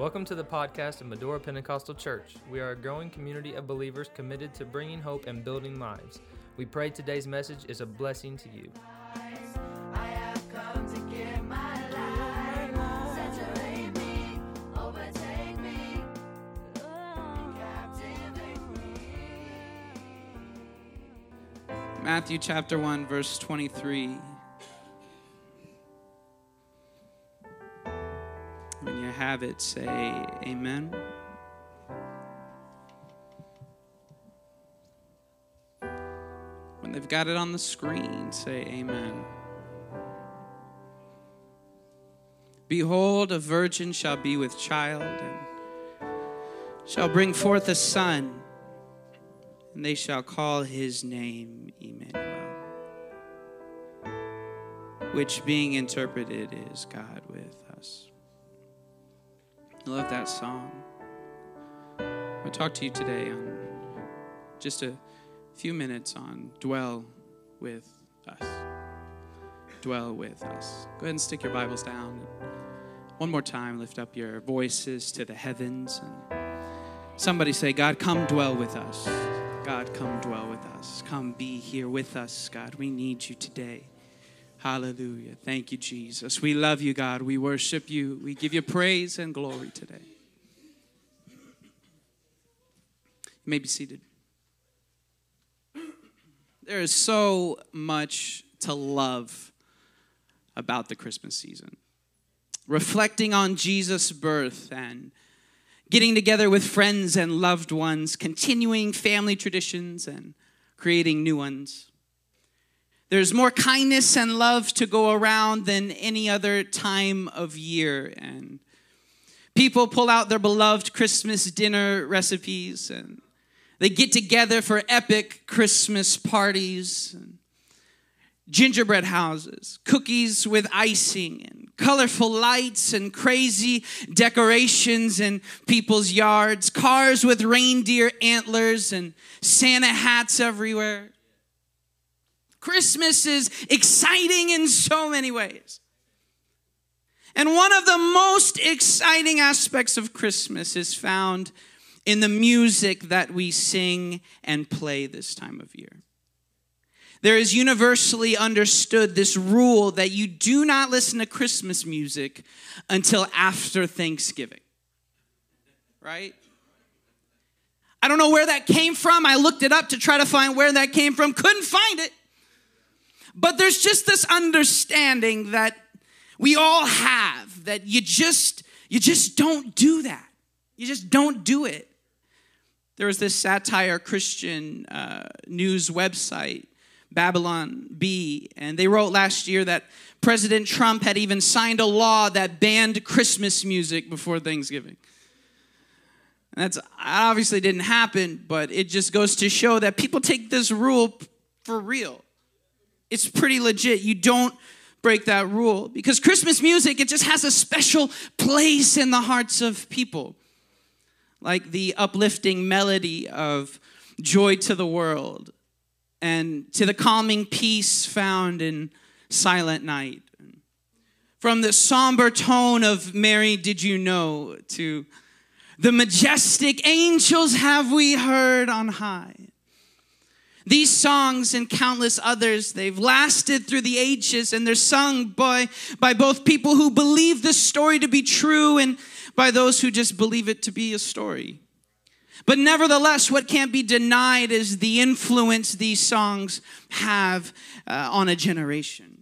Welcome to the podcast of Medora Pentecostal Church. We are a growing community of believers committed to bringing hope and building lives. We pray today's message is a blessing to you. Matthew chapter 1, verse 23. Have it, say amen. When they've got it on the screen, say amen. Behold, a virgin shall be with child and shall bring forth a son and they shall call his name Emmanuel, which being interpreted is God with us. I love that song. I'll talk to you today on just a few minutes on dwell with us. Dwell with us. Go ahead and stick your Bibles down. One more time, lift up your voices to the heavens and Somebody say, God, come dwell with us. God, come dwell with us. Come be here with us, God. We need you today. Hallelujah. Thank you, Jesus. We love you, God. We worship you. We give you praise and glory today. You may be seated. There is so much to love about the Christmas season. Reflecting on Jesus' birth and getting together with friends and loved ones, continuing family traditions and creating new ones. There's more kindness and love to go around than any other time of year. And people pull out their beloved Christmas dinner recipes and they get together for epic Christmas parties. And gingerbread houses, cookies with icing, and colorful lights and crazy decorations in people's yards, cars with reindeer antlers and Santa hats everywhere. Christmas is exciting in so many ways. And one of the most exciting aspects of Christmas is found in the music that we sing and play this time of year. There is universally understood this rule that you do not listen to Christmas music until after Thanksgiving. Right? I don't know where that came from. I looked it up to try to find where that came from, couldn't find it. But there's just this understanding that we all have that you just you just don't do that. You just don't do it. There was this satire Christian uh, news website Babylon Bee, And they wrote last year that President Trump had even signed a law that banned Christmas music before Thanksgiving. And that's obviously didn't happen, but it just goes to show that people take this rule for real. It's pretty legit. You don't break that rule because Christmas music, it just has a special place in the hearts of people. Like the uplifting melody of Joy to the World and to the calming peace found in Silent Night. From the somber tone of Mary, Did You Know, to the majestic angels have we heard on high. These songs and countless others, they've lasted through the ages and they're sung by, by both people who believe this story to be true and by those who just believe it to be a story. But nevertheless, what can't be denied is the influence these songs have uh, on a generation.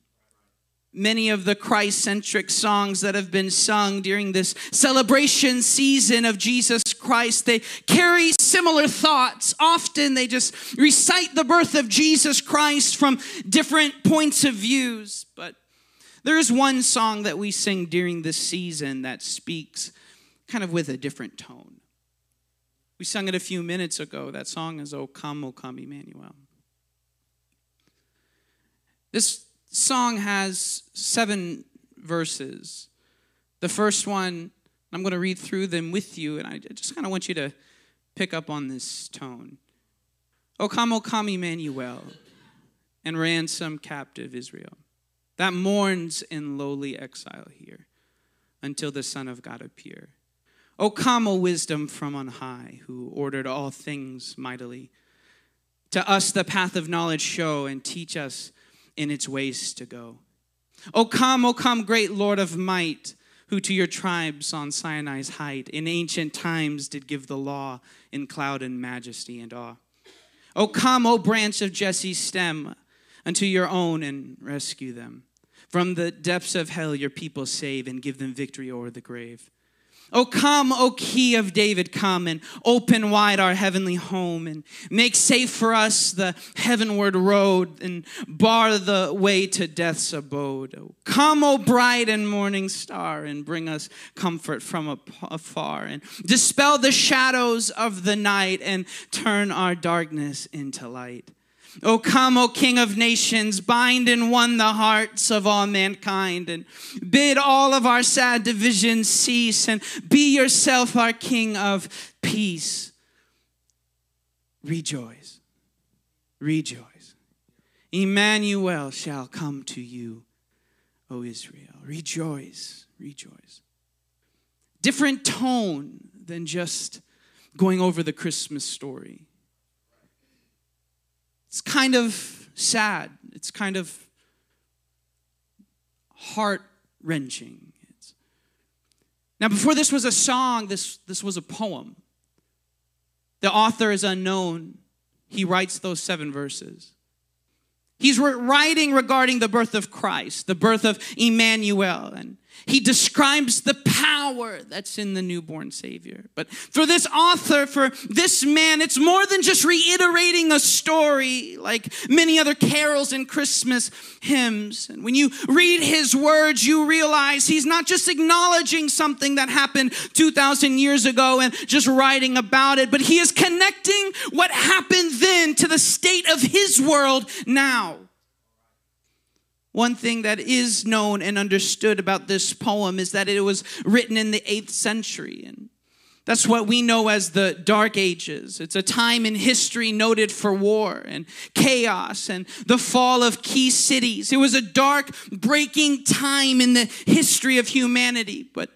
Many of the Christ centric songs that have been sung during this celebration season of Jesus Christ, they carry similar thoughts. Often they just recite the birth of Jesus Christ from different points of views. But there is one song that we sing during this season that speaks kind of with a different tone. We sung it a few minutes ago. That song is O Come, O Come, Emmanuel. This song has seven verses. The first one, I'm going to read through them with you, and I just kind of want you to pick up on this tone. O come, O come, Emmanuel, and ransom captive Israel, that mourns in lowly exile here until the Son of God appear. O come, O wisdom from on high, who ordered all things mightily. To us the path of knowledge show and teach us in its ways to go. O come, O come, great Lord of might, who to your tribes on Sinai's height in ancient times did give the law in cloud and majesty and awe. O come, O branch of Jesse's stem, unto your own and rescue them. From the depths of hell your people save and give them victory o'er the grave. O come, O key of David, come and open wide our heavenly home and make safe for us the heavenward road and bar the way to death's abode. O come, O bright and morning star, and bring us comfort from afar and dispel the shadows of the night and turn our darkness into light. O come, O King of nations, bind in one the hearts of all mankind, and bid all of our sad divisions cease, and be yourself our King of peace. Rejoice, rejoice. Emmanuel shall come to you, O Israel. Rejoice, rejoice. Different tone than just going over the Christmas story. It's kind of sad. It's kind of heart wrenching. Now, before this was a song, this, this was a poem. The author is unknown. He writes those seven verses. He's writing regarding the birth of Christ, the birth of Emmanuel, and he describes the power that's in the newborn Savior. But for this author, for this man, it's more than just reiterating a story like many other carols and Christmas hymns. And when you read his words, you realize he's not just acknowledging something that happened 2,000 years ago and just writing about it, but he is connecting what happened then to the state of his world now. One thing that is known and understood about this poem is that it was written in the 8th century. And that's what we know as the Dark Ages. It's a time in history noted for war and chaos and the fall of key cities. It was a dark, breaking time in the history of humanity. But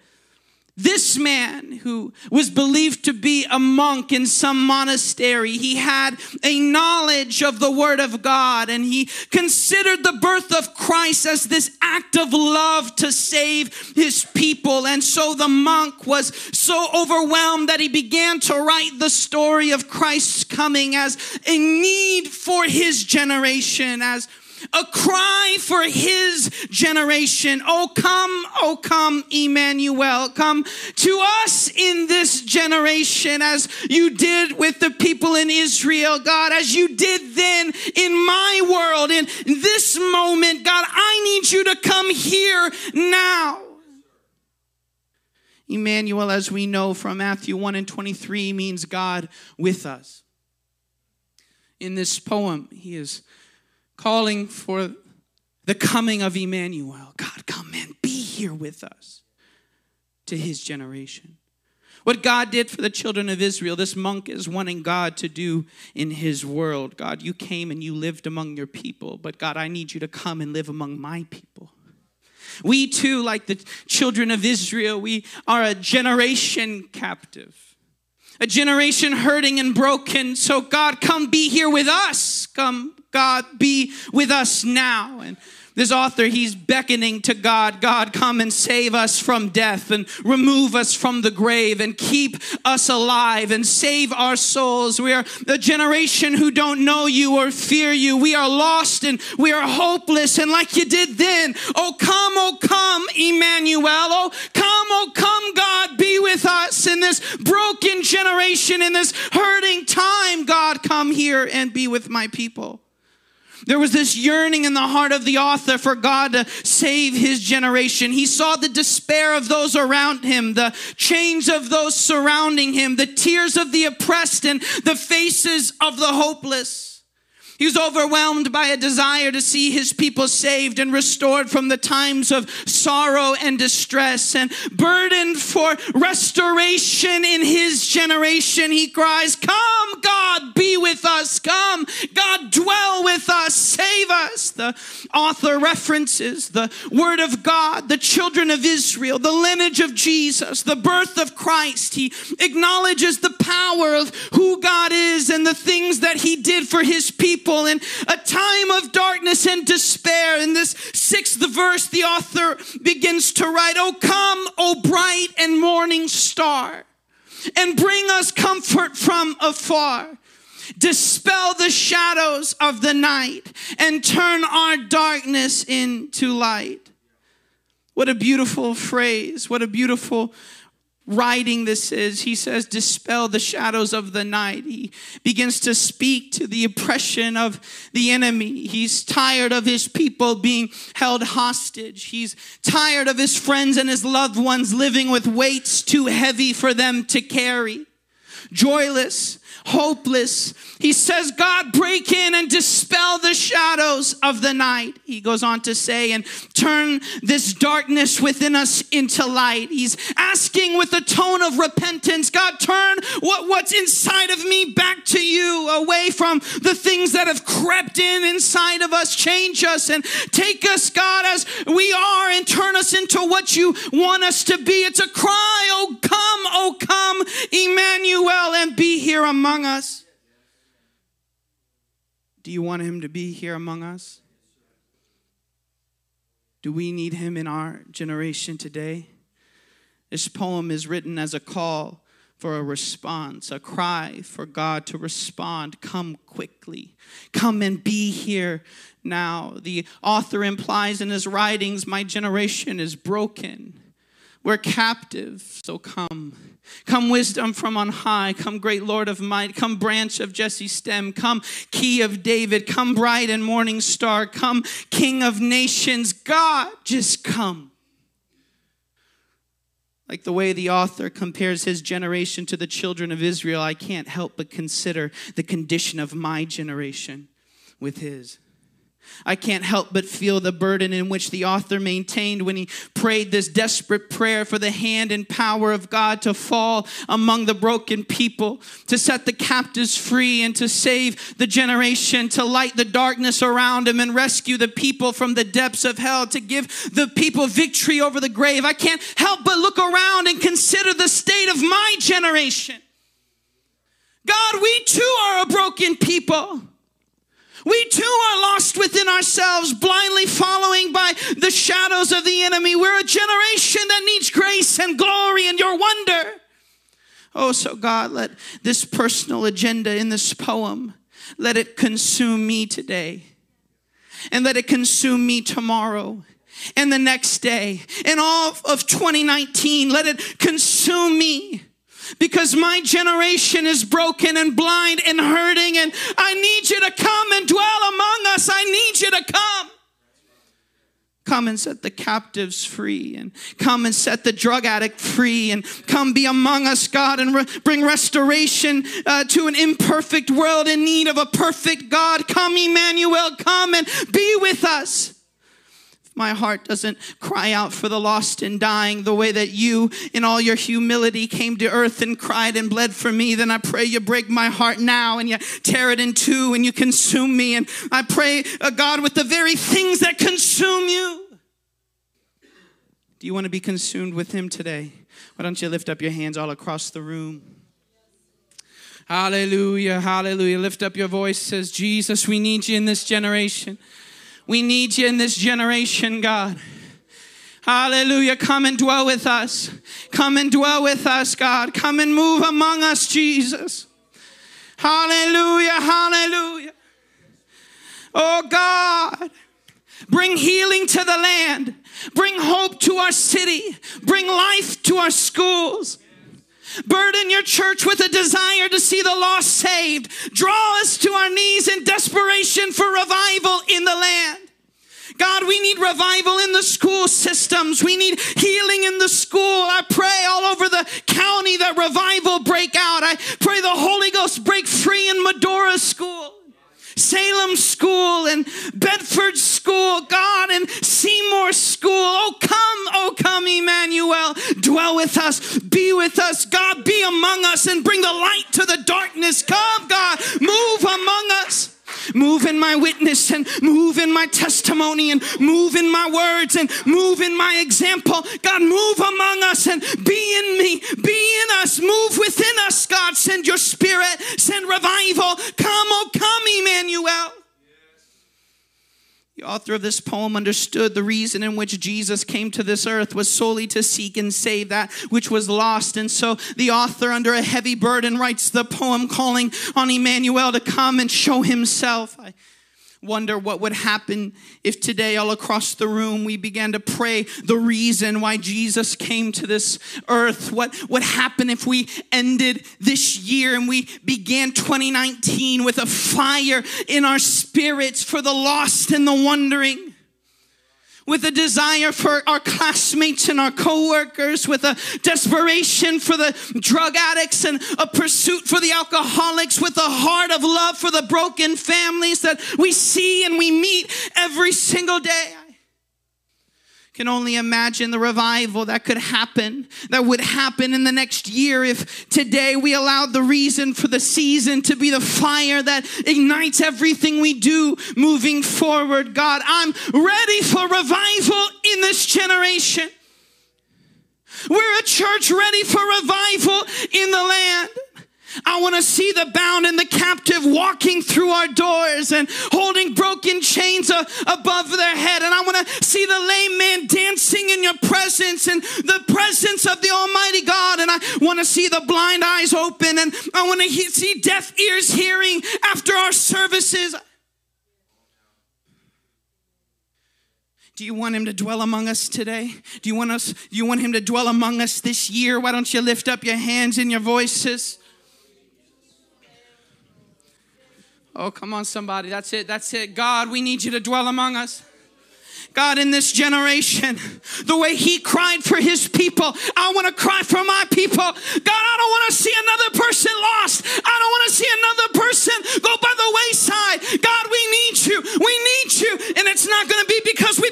this man, who was believed to be a monk in some monastery, he had a knowledge of the Word of God and he considered the birth of Christ as this act of love to save his people. And so the monk was so overwhelmed that he began to write the story of Christ's coming as a need for his generation, as a cry for his generation. Oh, come, oh, come, Emmanuel. Come to us in this generation as you did with the people in Israel, God, as you did then in my world, in this moment, God. I need you to come here now. Emmanuel, as we know from Matthew 1 and 23, means God with us. In this poem, he is calling for the coming of Emmanuel. God, come and be here with us to his generation. What God did for the children of Israel, this monk is wanting God to do in his world. God, you came and you lived among your people, but God, I need you to come and live among my people. We too, like the children of Israel, we are a generation captive a generation hurting and broken. So, God, come be here with us. Come, God, be with us now. And this author, he's beckoning to God God, come and save us from death and remove us from the grave and keep us alive and save our souls. We are the generation who don't know you or fear you. We are lost and we are hopeless. And like you did then, oh, come, oh, come, Emmanuel. Oh, come, oh, come, God, be with us in this broken generation, in this hurting time. God, come here and be with my people. There was this yearning in the heart of the author for God to save his generation. He saw the despair of those around him, the chains of those surrounding him, the tears of the oppressed, and the faces of the hopeless. He's overwhelmed by a desire to see his people saved and restored from the times of sorrow and distress and burdened for restoration in his generation. He cries, Come, God, be with us. Come, God, dwell with us. Save us. The author references the word of God, the children of Israel, the lineage of Jesus, the birth of Christ. He acknowledges the power of who God is and the things that he did for his people in a time of darkness and despair. In this sixth verse, the author begins to write, Oh, come, O bright and morning star, and bring us comfort from afar. Dispel the shadows of the night and turn our darkness into light. What a beautiful phrase. What a beautiful writing this is. He says, Dispel the shadows of the night. He begins to speak to the oppression of the enemy. He's tired of his people being held hostage. He's tired of his friends and his loved ones living with weights too heavy for them to carry. Joyless, hopeless. He says, God, break in and dispel the shadows of the night. He goes on to say, and turn this darkness within us into light. He's asking with a tone of repentance, God, turn what, what's inside of me back to you, away from the things that have crept in inside of us. Change us and take us, God, as we are and turn us into what you want us to be. It's a cry, oh come, oh come, Emmanuel, and be here among us. Do you want him to be here among us? Do we need him in our generation today? This poem is written as a call for a response, a cry for God to respond. Come quickly. Come and be here now. The author implies in his writings, My generation is broken. We're captive, so come. Come, wisdom from on high. Come, great Lord of might. Come, branch of Jesse's stem. Come, key of David. Come, bright and morning star. Come, king of nations. God, just come. Like the way the author compares his generation to the children of Israel, I can't help but consider the condition of my generation with his. I can't help but feel the burden in which the author maintained when he prayed this desperate prayer for the hand and power of God to fall among the broken people, to set the captives free, and to save the generation, to light the darkness around him and rescue the people from the depths of hell, to give the people victory over the grave. I can't help but look around and consider the state of my generation. God, we too are a broken people. We too are lost within ourselves, blindly following by the shadows of the enemy. We're a generation that needs grace and glory and your wonder. Oh, so God, let this personal agenda in this poem, let it consume me today. And let it consume me tomorrow and the next day. And all of 2019, let it consume me because my generation is broken and blind and hurting, and I need you to come and dwell among us. I need you to come. Come and set the captives free, and come and set the drug addict free, and come be among us, God, and re- bring restoration uh, to an imperfect world in need of a perfect God. Come, Emmanuel, come and be with us my heart doesn't cry out for the lost and dying the way that you, in all your humility, came to earth and cried and bled for me, then I pray you break my heart now and you tear it in two and you consume me. And I pray, uh, God, with the very things that consume you. Do you want to be consumed with Him today? Why don't you lift up your hands all across the room? Hallelujah, hallelujah. Lift up your voice, says Jesus, we need you in this generation. We need you in this generation, God. Hallelujah. Come and dwell with us. Come and dwell with us, God. Come and move among us, Jesus. Hallelujah. Hallelujah. Oh, God. Bring healing to the land. Bring hope to our city. Bring life to our schools. Burden your church with a desire to see the lost saved. Draw us to our knees in desperation for revival in the land. God, we need revival in the school systems. We need healing in the school. I pray all over the county that revival break out. I pray the Holy Ghost break free in Medora School. Salem School and Bedford School, God, and Seymour School. Oh, come, oh, come, Emmanuel. Dwell with us, be with us, God, be among us and bring the light to the darkness. Come, God, move among us. Move in my witness and move in my testimony and move in my words and move in my example. God, move among us and be in me, be in us, move within us, God. Send your spirit, send revival. Come, Emmanuel. The author of this poem understood the reason in which Jesus came to this earth was solely to seek and save that which was lost. And so the author, under a heavy burden, writes the poem calling on Emmanuel to come and show himself. I wonder what would happen if today, all across the room, we began to pray the reason why Jesus came to this earth. What would happen if we ended this year and we began 2019 with a fire in our spirits for the lost and the wandering? With a desire for our classmates and our coworkers, with a desperation for the drug addicts and a pursuit for the alcoholics, with a heart of love for the broken families that we see and we meet every single day. Can only imagine the revival that could happen, that would happen in the next year if today we allowed the reason for the season to be the fire that ignites everything we do moving forward. God, I'm ready for revival in this generation. We're a church ready for revival in the land. I want to see the bound and the captive walking through our doors and holding broken chains uh, above their head. And I want to see the lame man dancing in your presence and the presence of the Almighty God. And I want to see the blind eyes open and I want to he- see deaf ears hearing after our services. Do you want him to dwell among us today? Do you want us do you want him to dwell among us this year? Why don't you lift up your hands and your voices? Oh, come on, somebody. That's it. That's it. God, we need you to dwell among us. God, in this generation, the way He cried for His people, I want to cry for my people. God, I don't want to see another person lost. I don't want to see another person go by the wayside. God, we need you. We need you. And it's not going to be because we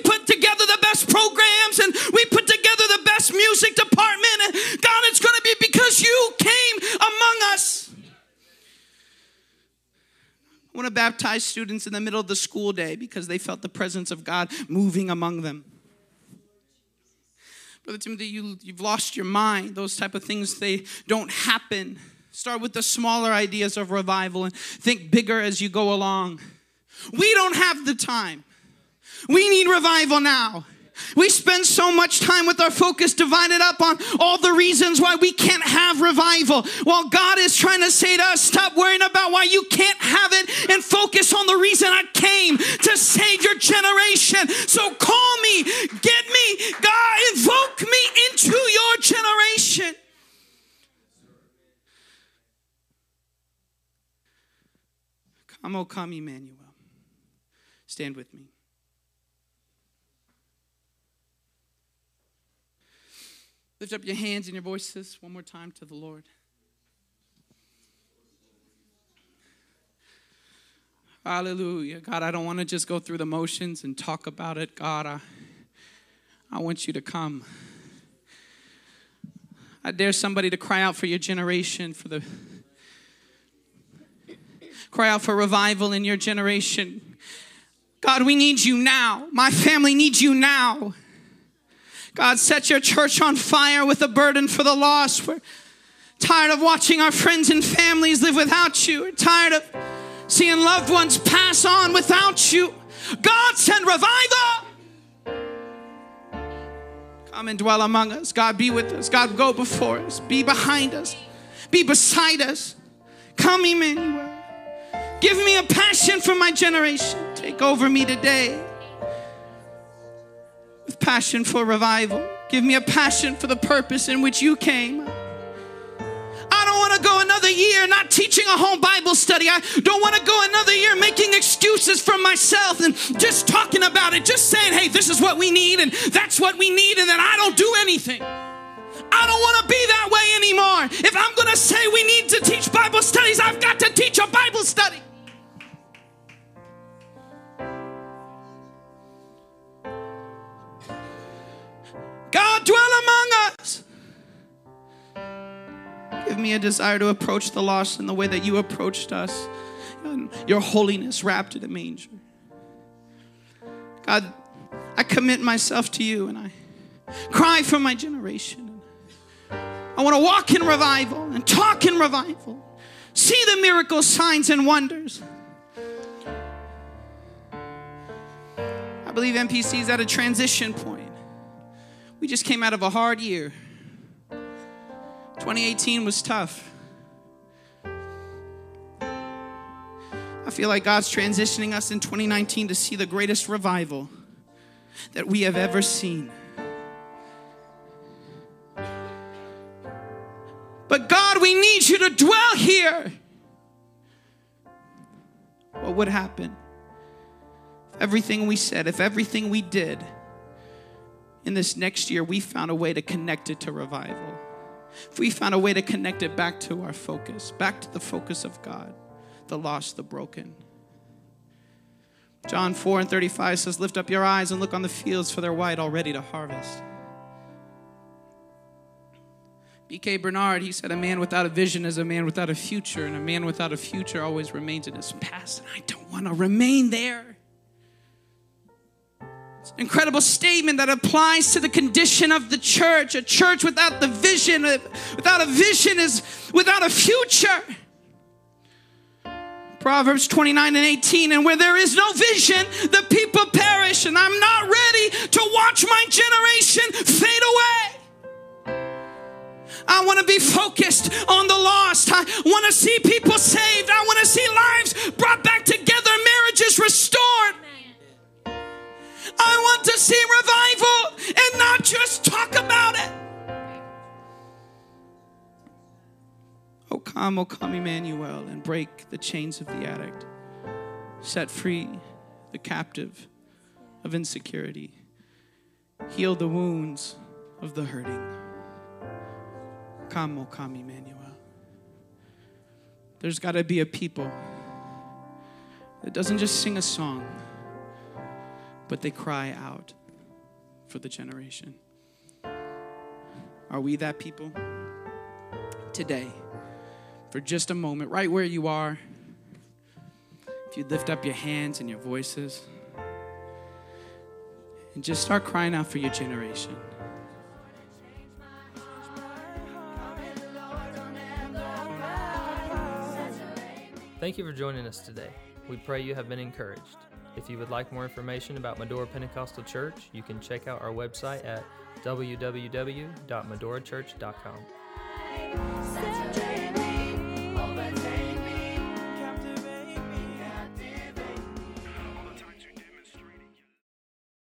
students in the middle of the school day because they felt the presence of God moving among them. Brother Timothy, you, you've lost your mind. Those type of things, they don't happen. Start with the smaller ideas of revival and think bigger as you go along. We don't have the time. We need revival now. We spend so much time with our focus divided up on all the reasons why we can't have revival. While God is trying to say to us, stop worrying about why you can't have it and focus on the reason I came to save your generation. So call me, get me, God, invoke me into your generation. Come, O come, Emmanuel. Stand with me. Lift up your hands and your voices one more time to the Lord. Hallelujah. God, I don't want to just go through the motions and talk about it. God, I, I want you to come. I dare somebody to cry out for your generation, for the cry out for revival in your generation. God, we need you now. My family needs you now. God, set your church on fire with a burden for the lost. We're tired of watching our friends and families live without you. We're tired of seeing loved ones pass on without you. God, send revival. Come and dwell among us. God, be with us. God, go before us. Be behind us. Be beside us. Come, Emmanuel. Give me a passion for my generation. Take over me today passion for revival. Give me a passion for the purpose in which you came. I don't want to go another year not teaching a home Bible study. I don't want to go another year making excuses for myself and just talking about it, just saying, hey, this is what we need and that's what we need, and then I don't do anything. I don't want to be that way anymore. If I'm going to say we need to teach Bible studies, I've got to teach a Bible study. God, dwell among us. Give me a desire to approach the lost in the way that you approached us. And your holiness wrapped in a manger. God, I commit myself to you and I cry for my generation. I want to walk in revival and talk in revival, see the miracles, signs, and wonders. I believe MPC is at a transition point. We just came out of a hard year. 2018 was tough. I feel like God's transitioning us in 2019 to see the greatest revival that we have ever seen. But God, we need you to dwell here. What would happen? If everything we said, if everything we did in this next year, we found a way to connect it to revival. If we found a way to connect it back to our focus, back to the focus of God, the lost, the broken. John 4 and 35 says, Lift up your eyes and look on the fields, for they're white already to harvest. B.K. Bernard, he said, A man without a vision is a man without a future, and a man without a future always remains in his past, and I don't want to remain there. Incredible statement that applies to the condition of the church. A church without the vision, without a vision is without a future. Proverbs 29 and 18, and where there is no vision, the people perish, and I'm not ready to watch my generation fade away. I want to be focused on the lost. I want to see people saved. I want to see lives brought back together, marriages restored. I want to see revival and not just talk about it. Oh, come, oh, come, Emmanuel, and break the chains of the addict. Set free the captive of insecurity. Heal the wounds of the hurting. Come, oh, come, Emmanuel. There's got to be a people that doesn't just sing a song, but they cry out for the generation. Are we that people? Today, for just a moment, right where you are, if you lift up your hands and your voices and just start crying out for your generation. Thank you for joining us today. We pray you have been encouraged. If you would like more information about Medora Pentecostal Church, you can check out our website at www.medorachurch.com.